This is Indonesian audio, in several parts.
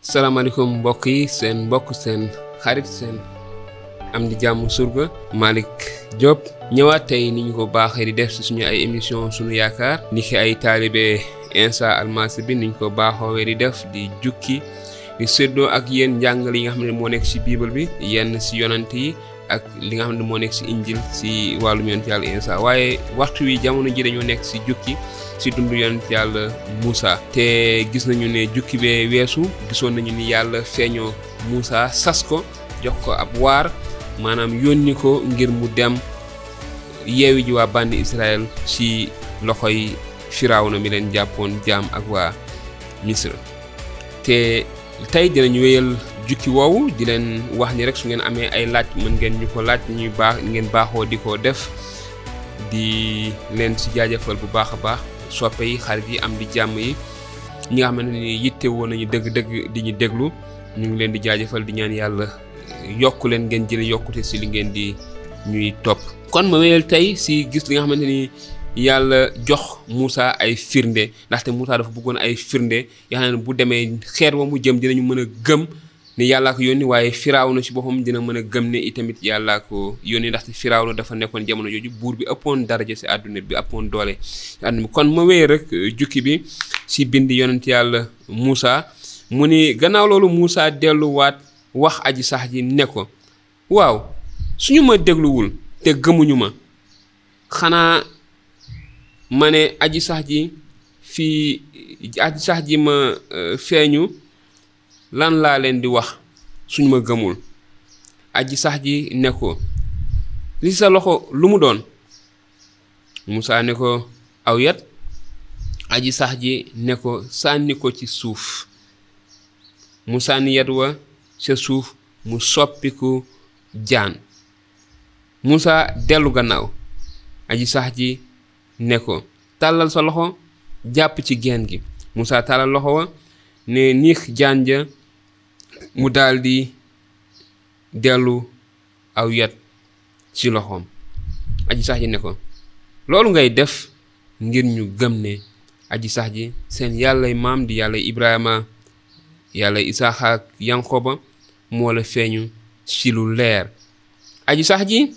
salaamaaleykum mbokk yi seen mbokk seen xarit seen am di jàmm surga Malick Diop. Ñëwaat tey ni ñu ko baaxee di def si suñu ay émission suñu yaakaar ni ki ay taalibe Insa Almasi bi ni ñu ko baaxoowee di def di jukki di séddoo ak yéen njàngale yi nga xam ne moo nekk si bible bi yenn si yonant yi ak li nga xam ne moo nekk si injil si wàllum yonent yàlla Insa waaye waxtu wi jamono ji dañoo nekk si jukki si dundu yonent yàlla Moussa te gis nañu ne jukki bee weesu gisoon nañu ni yàlla feeñoo Moussa sas ko jox ko ab waar maanaam yónni ko ngir mu dem yeewi ji waa bandi Israël ci loxoy Firawna mi leen jàppoon jaam ak waa Misra. Te tey dinañu wéyal jukki woowu di leen wax ni rek su ngeen amee ay laaj mën ngeen ñu ko laaj ñuy baax ngeen baaxoo di ko def. Di leen ci jaajëfal bu baax a baax soppe yi xarit yi am di jàmm yi ñi nga xamante ni yitte woon nañu dëgg-dëgg di ñu déglu ñu ngi leen di jaajëfal di ñaan yàlla. Yokk leen ngeen jële yokkute ci li ngeen di ñuy topp. Kon ma wéyal tey ci gis li nga xamante ni yàlla jox Moussa ay firnde. Ndaxte Moussa dafa bëggoon ay firnde. Yoo xam ne bu demee xeer wa mu jëm dinañu mën a gëm ne yàllaa ko yónni waaye Firawna ci boppam dina mën a gëm ne itamit yàllaa ko yónni ndaxte Firawna dafa nekkoon jamono jooju buur bi ëppoon daraja ci àdduna bi ëppoon doole ci àdduna kon ma wéyee rek jukki bi ci bind yonent yàlla Moussa mu ni gannaaw loolu Moussa delluwaat wax aji sax ji ne ko waaw suñu ma dégluwul te gëmuñu ma xanaa ma ne aji sax ji fii aji sax ji ma feeñu lan laa leen di wax suñu ma gëmul. Aji sax ji ne ko li sa loxo lu mu doon? Moussa ne ko aw yat. Aji sax ji ne ko sànni ko ci suuf. Mu sànni yat wa ca suuf mu soppiku jaan. Moussa dellu gannaaw. Aji sax ji ne ko tàllal sa loxo jàpp ci gi. Moussa tàllal loxo wa ne niix jaan ja mu daldi dellu aw yat ci loxoom. Aji sax ji ne ko loolu ngay def ngir ñu gëm ne aji sax ji seen yàllay maam di yàlla Ibrahima yàlla Isaaxa ak Yankoba moo la feeñu ci lu leer. Aji sax ji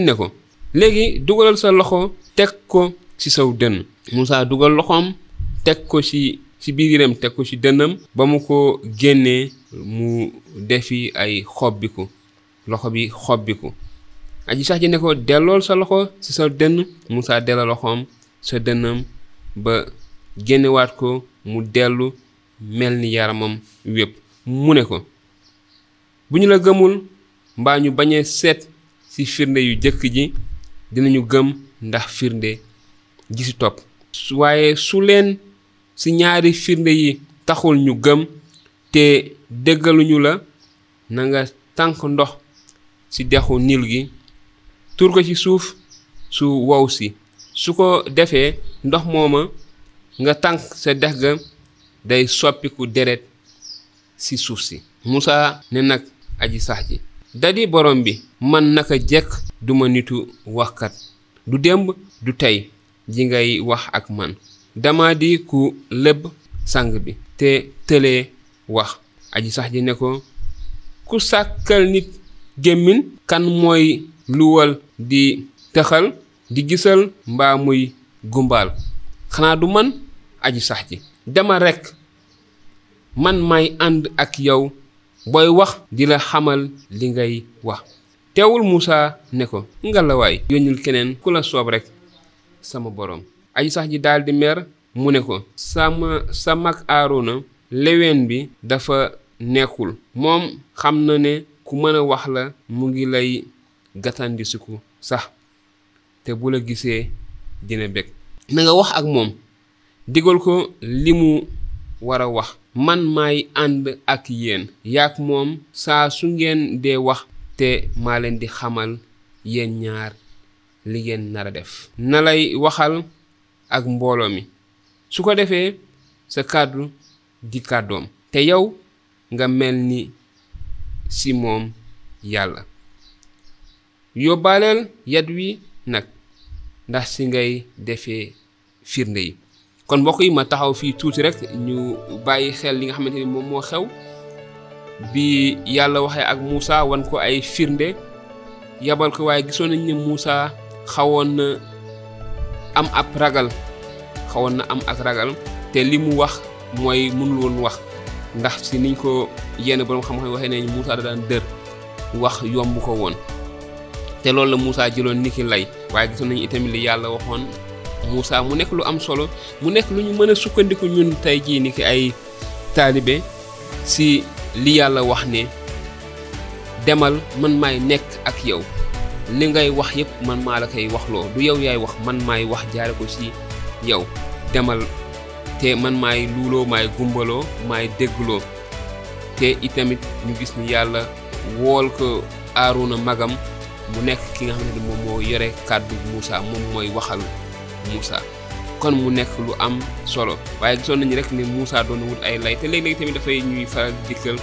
ne ko léegi dugalal sa loxo teg ko ci saw dënn. Moussa dugal loxoom teg ko ci ci biiram teg ko ci dënnam ba mu ko génnee mu defi ay xobbiku loxo bi xobbiku. Aji sax ji ne ko dellool sa loxo ci sa dënn. Moussa delloo loxoom sa dënnam ba génnewaat ko mu dellu mel ni yaramam wépp. Mu ne ko bu ñu la gëmul mbaa ñu bañ a seet ci firnde yu jëkk ji dinañu gëm ndax firnde ji ci topp. Waaye su leen ci ñaari firnde yi taxul ñu gëm te déggaluñu la na nga tànk ndox ci dexu nil gi tur ko ci suuf su wow si. Su ko defee ndox mooma nga tànk sa dex ga day soppiku deret ci suuf si. Moussa ne nag aji sax ji dadi borom bi man naka jekk duma nitu waxkat. Du démb du tey ji ngay wax ak man dama di ku lëbb sang bi te tëlee wax aji sax ji ne ko ku nit gémmiñ kan mooy luwal di tëxal di gisal mbaa muy gumbaal xanaa du man aji sax ji. Dama rekk man may ànd ak yow booy wax di la xamal li ngay wax. Teewul Moussa ne ko ngalawaay yónnil keneen ku la soob rekk sama boroom aji sax ji daldi mer mu ne ko sama sa mag Aarona leween bi dafa nekkul moom xam na ne ku mën a wax la mu ngi lay gàttandisiku sax. Te bu la gisee dina bég. Na wax ak moom. Digal ko li mu war a wax. Man maay ànd ak yéen. Yaak moom saa su ngeen dee wax te maa leen di xamal yéen ñaar li ngeen nar a def. Na lay waxal ak mbooloo mi. Su ko defee sa kàddu di kàddoom. Te yow nga mel ni si moom yàlla. Yóbbaaleel yat wi nag ndax si ngay defee firnde yi. Kon mbokk yi ma taxaw fii tuuti rek ñu bàyyi xel li nga xamante ni moom moo xew. Bi yàlla waxee ak Moussa wan ko ay firnde yabal ko waaye gisoon nañ ne Moussa xawoon na am ab ragal xawoon na am ak ragal te li mu wax mooy mënul woon wax. Ndax si niñ ko yenn borom xam-xam waxee nañ Moussa da daan dër wax yomb ko woon. Te loolu la Moussa jëloon niki lay waaye gisoon nañu itamit li yàlla waxoon. Moussa mu nekk lu am solo mu nekk lu ñu mën a sukkandiku ñun tey jii niki ay taalibe si li yàlla wax ne demal man maay nekk ak yow li ngay wax yépp man maa la koy waxloo. Du yow yaay wax man maay wax jaare ko si yow. Demal te man maay luuloo maay gumbaloo maay déggloo. Te itamit ñu gis ni yàlla wool ko aaruna magam mu nekk ki nga xamante ni moom moo yore kàddu Moussa moom mooy waxal Moussa. Kon mu nekk lu am solo. Waaye gisoon nañu rek ne Moussa doon wut ay lay te léeg-léeg tamit dafay ñuy faral dikkal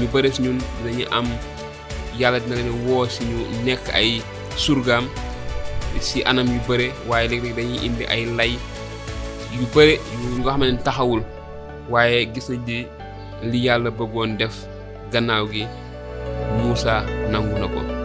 ñu bëri si ñun dinañu am yàlla dina leen woo si ñu nekk ay surgaam si anam yu bëre waaye léeg-léeg dañuy indi ay lay yu bëre yu nga xam ne taxawul waaye gis nañ di li yàlla bëggoon def gannaaw gi Moussa nangu na ko